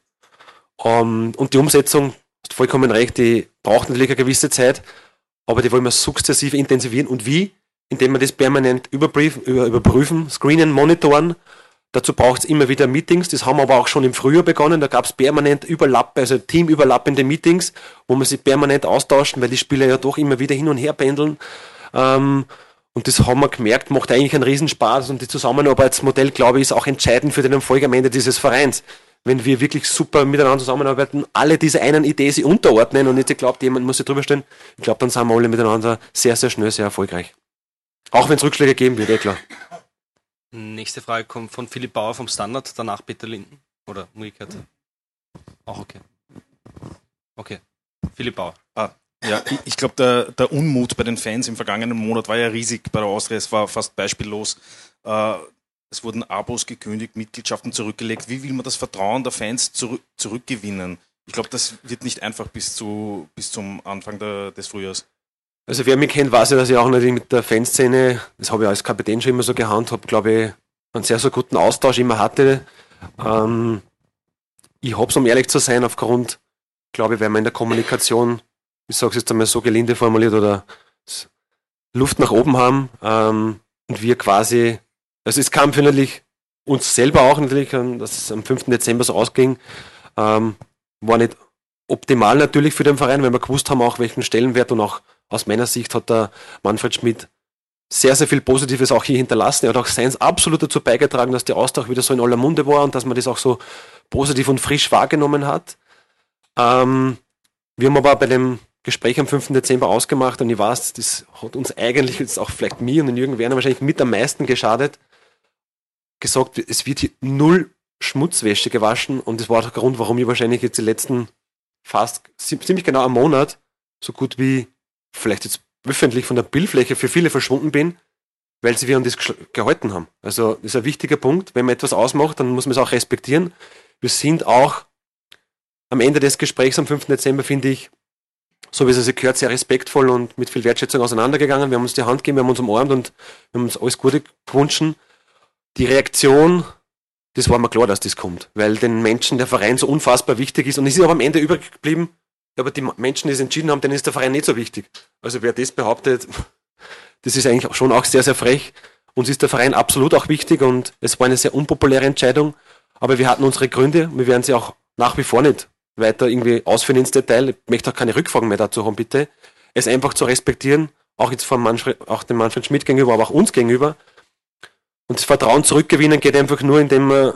Speaker 2: Um, ähm, und die Umsetzung, hast vollkommen recht, die braucht natürlich eine gewisse Zeit, aber die wollen wir sukzessiv intensivieren. Und wie? Indem wir das permanent überprüfen, überprüfen screenen, monitoren. Dazu braucht es immer wieder Meetings, das haben wir aber auch schon im Frühjahr begonnen. Da gab es permanent Überlapp, also teamüberlappende Meetings, wo man sich permanent austauschen, weil die Spieler ja doch immer wieder hin und her pendeln. Ähm, und das haben wir gemerkt, macht eigentlich einen Riesenspaß und die Zusammenarbeitsmodell, glaube ich, ist auch entscheidend für den Erfolg am Ende dieses Vereins wenn wir wirklich super miteinander zusammenarbeiten, alle diese einen Idee sich unterordnen und nicht glaubt, jemand muss sich drüber stehen, ich glaube, dann sind wir alle miteinander sehr, sehr schnell, sehr erfolgreich. Auch wenn es Rückschläge geben wird, eh klar.
Speaker 1: Nächste Frage kommt von Philipp Bauer vom Standard, danach Peter Linden. Oder umgekehrt. Auch okay. Okay. Philipp Bauer.
Speaker 12: Ah, ja, ich, ich glaube, der, der Unmut bei den Fans im vergangenen Monat war ja riesig bei der Austria. Es war fast beispiellos. Äh, es wurden Abos gekündigt, Mitgliedschaften zurückgelegt. Wie will man das Vertrauen der Fans zurück, zurückgewinnen? Ich glaube, das wird nicht einfach bis, zu, bis zum Anfang der, des Frühjahrs.
Speaker 2: Also wer mich kennt, weiß ja, dass ich auch natürlich mit der Fanszene, das habe ich als Kapitän schon immer so gehandhabt, glaube ich, einen sehr, sehr guten Austausch immer hatte. Ähm, ich habe es, um ehrlich zu sein, aufgrund, glaube ich, weil man in der Kommunikation, ich sage es jetzt einmal so gelinde formuliert, oder Luft nach oben haben ähm, und wir quasi also es kam für natürlich uns selber auch natürlich, dass es am 5. Dezember so ausging, ähm, war nicht optimal natürlich für den Verein, weil wir gewusst haben auch welchen Stellenwert und auch aus meiner Sicht hat der Manfred Schmidt sehr, sehr viel Positives auch hier hinterlassen. Er hat auch seins absolut dazu beigetragen, dass der Austausch wieder so in aller Munde war und dass man das auch so positiv und frisch wahrgenommen hat. Ähm, wir haben aber bei dem Gespräch am 5. Dezember ausgemacht und ich weiß, das hat uns eigentlich jetzt auch vielleicht mir und den Jürgen Werner wahrscheinlich mit am meisten geschadet, gesagt, es wird hier null Schmutzwäsche gewaschen und das war der Grund, warum ich wahrscheinlich jetzt die letzten fast ziemlich genau einen Monat so gut wie vielleicht jetzt öffentlich von der Bildfläche für viele verschwunden bin, weil sie wir an das gehalten haben. Also das ist ein wichtiger Punkt. Wenn man etwas ausmacht, dann muss man es auch respektieren. Wir sind auch am Ende des Gesprächs am 5. Dezember, finde ich, so wie es sich gehört, sehr respektvoll und mit viel Wertschätzung auseinandergegangen. Wir haben uns die Hand gegeben, wir haben uns umarmt und wir haben uns alles Gute gewünscht die Reaktion, das war mir klar, dass das kommt, weil den Menschen der Verein so unfassbar wichtig ist und es ist aber am Ende übrig geblieben, aber die Menschen, die es entschieden haben, denen ist der Verein nicht so wichtig. Also wer das behauptet, das ist eigentlich schon auch sehr, sehr frech. Uns ist der Verein absolut auch wichtig und es war eine sehr unpopuläre Entscheidung, aber wir hatten unsere Gründe. Wir werden sie auch nach wie vor nicht weiter irgendwie ausführen ins Detail. Ich möchte auch keine Rückfragen mehr dazu haben, bitte. Es einfach zu respektieren, auch jetzt von Manfred, auch dem Manfred Schmidt gegenüber, aber auch uns gegenüber. Und das Vertrauen zurückgewinnen geht einfach nur, indem man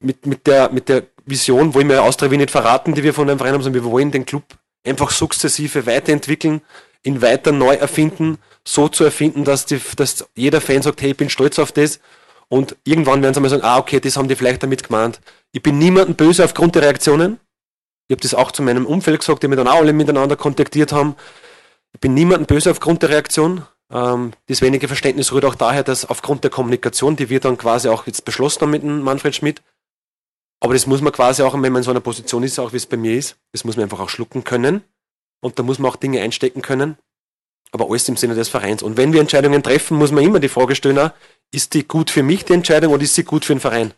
Speaker 2: mit, mit, der, mit der Vision, wollen wir Austria Wien nicht verraten, die wir von dem Verein haben, sondern wir wollen den Club einfach sukzessive weiterentwickeln, ihn weiter neu erfinden, so zu erfinden, dass, die, dass jeder Fan sagt, hey, ich bin stolz auf das. Und irgendwann werden sie mal sagen, ah, okay, das haben die vielleicht damit gemeint. Ich bin niemandem böse aufgrund der Reaktionen. Ich habe das auch zu meinem Umfeld gesagt, die mir dann auch alle miteinander kontaktiert haben. Ich bin niemandem böse aufgrund der Reaktion. Ähm, das wenige Verständnis rührt auch daher, dass aufgrund der Kommunikation, die wir dann quasi auch jetzt beschlossen haben mit dem Manfred Schmidt, aber das muss man quasi auch, wenn man in so einer Position ist, auch wie es bei mir ist, das muss man einfach auch schlucken können. Und da muss man auch Dinge einstecken können. Aber alles im Sinne des Vereins. Und wenn wir Entscheidungen treffen, muss man immer die Frage stellen, ist die gut für mich, die Entscheidung, oder ist sie gut für den Verein?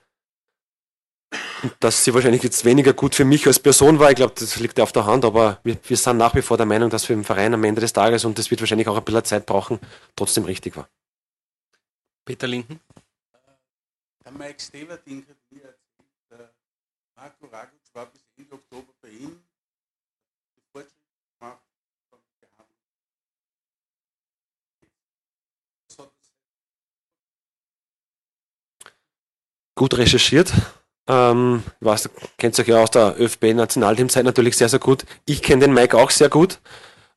Speaker 2: Und dass sie wahrscheinlich jetzt weniger gut für mich als Person war, ich glaube, das liegt ja auf der Hand, aber wir, wir sind nach wie vor der Meinung, dass für den Verein am Ende des Tages, und das wird wahrscheinlich auch ein bisschen Zeit brauchen, trotzdem richtig war.
Speaker 1: Peter Linken.
Speaker 8: Der Mike Steverding hat mir erzählt, der Marco Ragic war bis Ende Oktober bei ihm,
Speaker 2: gut recherchiert. Ähm, du kennt euch ja aus der ÖFB-Nationalteamzeit natürlich sehr, sehr gut. Ich kenne den Mike auch sehr gut.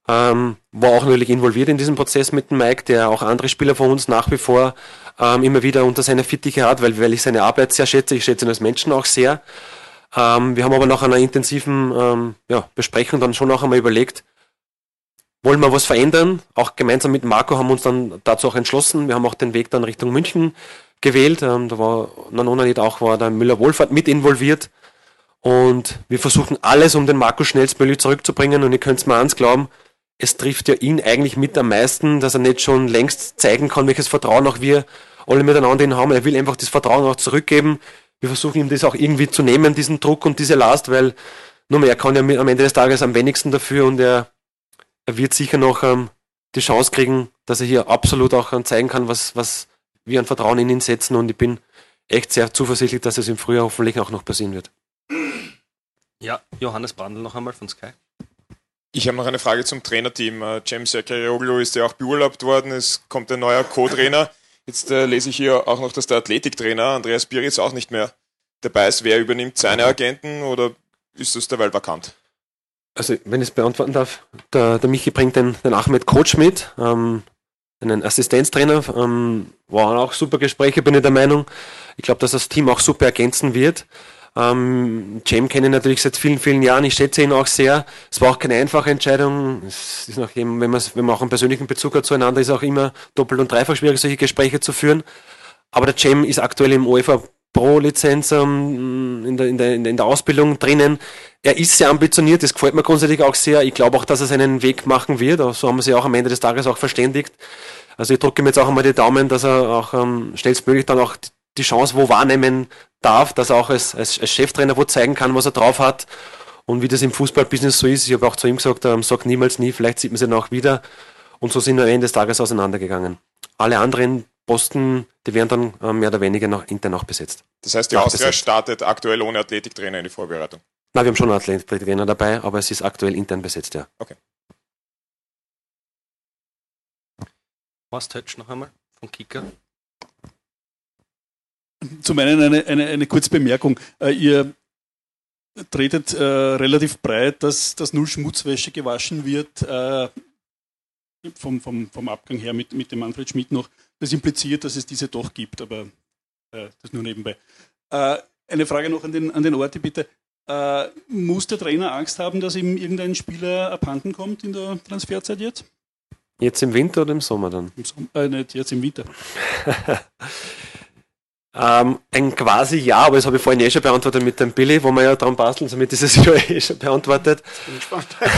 Speaker 2: Ähm, war auch natürlich involviert in diesem Prozess mit dem Mike, der auch andere Spieler von uns nach wie vor ähm, immer wieder unter seine Fittiche hat, weil, weil ich seine Arbeit sehr schätze. Ich schätze ihn als Menschen auch sehr. Ähm, wir haben aber nach einer intensiven ähm, ja, Besprechung dann schon auch einmal überlegt, wollen wir was verändern? Auch gemeinsam mit Marco haben wir uns dann dazu auch entschlossen. Wir haben auch den Weg dann Richtung München gewählt. Ähm, da war Nanona nicht auch, war der Müller-Wohlfahrt mit involviert. Und wir versuchen alles, um den Marco schnellstmöglich zurückzubringen. Und ihr könnt es mir eins glauben, es trifft ja ihn eigentlich mit am meisten, dass er nicht schon längst zeigen kann, welches Vertrauen auch wir alle miteinander ihn haben. Er will einfach das Vertrauen auch zurückgeben. Wir versuchen ihm das auch irgendwie zu nehmen, diesen Druck und diese Last, weil nur mehr, kann ja am Ende des Tages am wenigsten dafür und er, er wird sicher noch ähm, die Chance kriegen, dass er hier absolut auch ähm, zeigen kann, was, was, wir ein Vertrauen in ihn setzen und ich bin echt sehr zuversichtlich, dass es im Frühjahr hoffentlich auch noch passieren wird.
Speaker 1: Ja, Johannes Brandl noch einmal von Sky.
Speaker 5: Ich habe noch eine Frage zum Trainerteam. Äh, James Zakarioglu ist ja auch beurlaubt worden. Es kommt ein neuer Co-Trainer. Jetzt äh, lese ich hier auch noch, dass der Athletiktrainer Andreas Biritz auch nicht mehr dabei ist. Wer übernimmt seine Agenten oder ist das derweil vakant?
Speaker 2: Also, wenn ich es beantworten darf, der, der Michi bringt den, den Ahmed Coach mit. Ähm, einen Assistenztrainer. Ähm, waren auch super Gespräche, bin ich der Meinung. Ich glaube, dass das Team auch super ergänzen wird. Ähm, Cem kenne ich natürlich seit vielen, vielen Jahren. Ich schätze ihn auch sehr. Es war auch keine einfache Entscheidung. Es ist noch eben, wenn, wenn man auch einen persönlichen Bezug hat zueinander, ist auch immer doppelt und dreifach schwierig, solche Gespräche zu führen. Aber der Cem ist aktuell im UEFA Pro-Lizenz ähm, in, der, in, der, in der Ausbildung drinnen. Er ist sehr ambitioniert, das gefällt mir grundsätzlich auch sehr. Ich glaube auch, dass er seinen Weg machen wird. So haben wir sich auch am Ende des Tages auch verständigt. Also ich drücke ihm jetzt auch einmal die Daumen, dass er auch ähm, schnellstmöglich dann auch die Chance wo wahrnehmen darf, dass er auch als, als, als Cheftrainer wo zeigen kann, was er drauf hat und wie das im Fußballbusiness so ist. Ich habe auch zu ihm gesagt, ähm, sag niemals nie, vielleicht sieht man sie noch wieder. Und so sind wir am Ende des Tages auseinandergegangen. Alle anderen Posten, die werden dann äh, mehr oder weniger noch intern auch besetzt.
Speaker 5: Das heißt, die Austria startet aktuell ohne Athletiktrainer in die Vorbereitung?
Speaker 2: Nein, wir haben schon einen Athletiktrainer dabei, aber es ist aktuell intern besetzt, ja.
Speaker 5: Okay.
Speaker 1: Horst Hötsch noch einmal von Kicker.
Speaker 10: Zum einen eine, eine, eine kurze Bemerkung. Äh, ihr tretet äh, relativ breit, dass, dass null Schmutzwäsche gewaschen wird, äh, vom, vom, vom Abgang her mit, mit dem Manfred Schmidt noch. Das impliziert, dass es diese doch gibt, aber äh, das nur nebenbei. Äh, eine Frage noch an den, an den Orte bitte. Äh, muss der Trainer Angst haben, dass ihm irgendein Spieler abhanden kommt in der Transferzeit jetzt?
Speaker 2: Jetzt im Winter oder im Sommer dann?
Speaker 10: Im Sommer, äh, nicht jetzt im Winter.
Speaker 2: ähm, ein quasi ja, aber das habe ich vorhin eh schon beantwortet mit dem Billy, wo wir ja dran basteln, somit ist es ja eh schon beantwortet.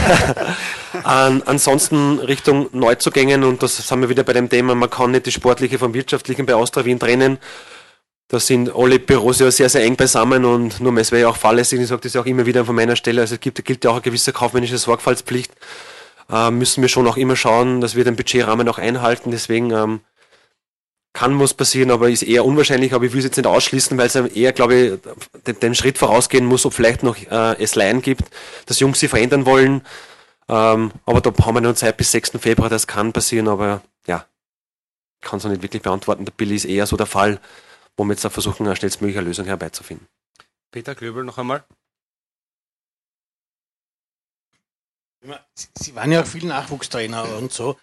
Speaker 2: An, ansonsten Richtung Neuzugängen, und das sind wir wieder bei dem Thema, man kann nicht die sportliche vom wirtschaftlichen bei Austria Wien trennen. Da sind alle Büros ja sehr, sehr eng beisammen und nur es wäre ja auch fahrlässig, ich sage das ja auch immer wieder von meiner Stelle, also es gibt, gilt ja auch eine gewisse kaufmännische Sorgfaltspflicht äh, müssen wir schon auch immer schauen, dass wir den Budgetrahmen auch einhalten. Deswegen ähm, kann was passieren, aber ist eher unwahrscheinlich, aber ich will es jetzt nicht ausschließen, weil es eher, glaube ich, den, den, Schritt vorausgehen muss, ob vielleicht noch äh, es Laien gibt, dass Jungs sie verändern wollen. Ähm, aber da haben wir noch Zeit bis 6. Februar, das kann passieren, aber ja, kann es noch nicht wirklich beantworten. Der Billy ist eher so der Fall, wo wir jetzt da versuchen, eine schnellstmögliche Lösung herbeizufinden.
Speaker 1: Peter Klöbel noch einmal.
Speaker 4: Sie waren ja auch viel Nachwuchstrainer und so.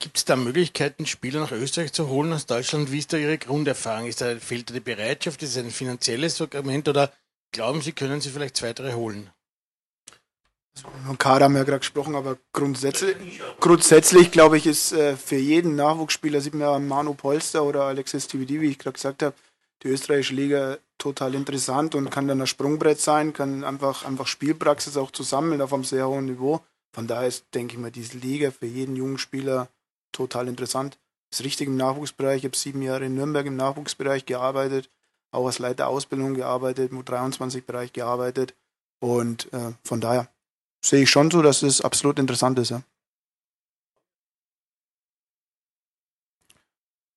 Speaker 4: Gibt es da Möglichkeiten, Spieler nach Österreich zu holen aus Deutschland? Wie ist da Ihre Grunderfahrung? Ist da, fehlt da die Bereitschaft? Ist es ein finanzielles Argument oder glauben Sie, können Sie vielleicht zwei, drei holen?
Speaker 3: Von Kader haben wir ja gerade gesprochen, aber grundsätzlich, grundsätzlich glaube ich, ist äh, für jeden Nachwuchsspieler, sieht man ja Manu Polster oder Alexis TVD, wie ich gerade gesagt habe, die österreichische Liga total interessant und kann dann ein Sprungbrett sein, kann einfach, einfach Spielpraxis auch zusammen auf einem sehr hohen Niveau. Von daher ist, denke ich mal, diese Liga für jeden jungen Spieler total interessant. Das richtig im Nachwuchsbereich. Ich habe sieben Jahre in Nürnberg im Nachwuchsbereich gearbeitet, auch als Leiter Ausbildung gearbeitet, im 23-Bereich gearbeitet. Und äh, von daher sehe ich schon so, dass es absolut interessant ist. Ja.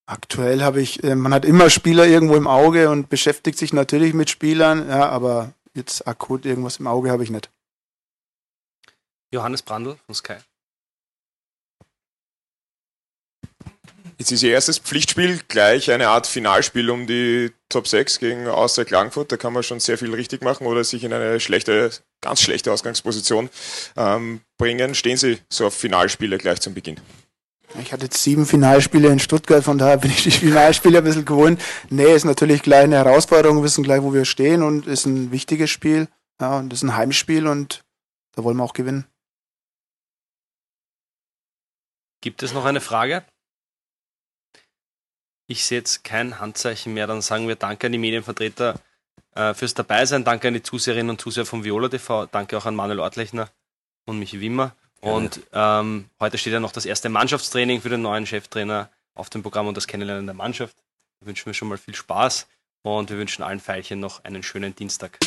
Speaker 3: Aktuell habe ich, äh, man hat immer Spieler irgendwo im Auge und beschäftigt sich natürlich mit Spielern, ja, aber jetzt akut irgendwas im Auge habe ich nicht.
Speaker 1: Johannes Brandl von Sky.
Speaker 5: Jetzt ist Ihr erstes Pflichtspiel gleich eine Art Finalspiel um die Top 6 gegen Austria Klagenfurt. Da kann man schon sehr viel richtig machen oder sich in eine schlechte, ganz schlechte Ausgangsposition ähm, bringen. Stehen Sie so auf Finalspiele gleich zum Beginn?
Speaker 3: Ich hatte jetzt sieben Finalspiele in Stuttgart, von daher bin ich die Finalspiele ein bisschen gewohnt. Nee, ist natürlich gleich eine Herausforderung, wir wissen gleich, wo wir stehen und ist ein wichtiges Spiel. Ja, und ist ein Heimspiel und da wollen wir auch gewinnen.
Speaker 1: Gibt es noch eine Frage? Ich sehe jetzt kein Handzeichen mehr, dann sagen wir Danke an die Medienvertreter äh, fürs Dabeisein, danke an die Zuseherinnen und Zuseher vom Viola TV, danke auch an Manuel Ortlechner und Michi Wimmer. Und ähm, heute steht ja noch das erste Mannschaftstraining für den neuen Cheftrainer auf dem Programm und das Kennenlernen der Mannschaft. Da wünschen wir schon mal viel Spaß und wir wünschen allen Pfeilchen noch einen schönen Dienstag.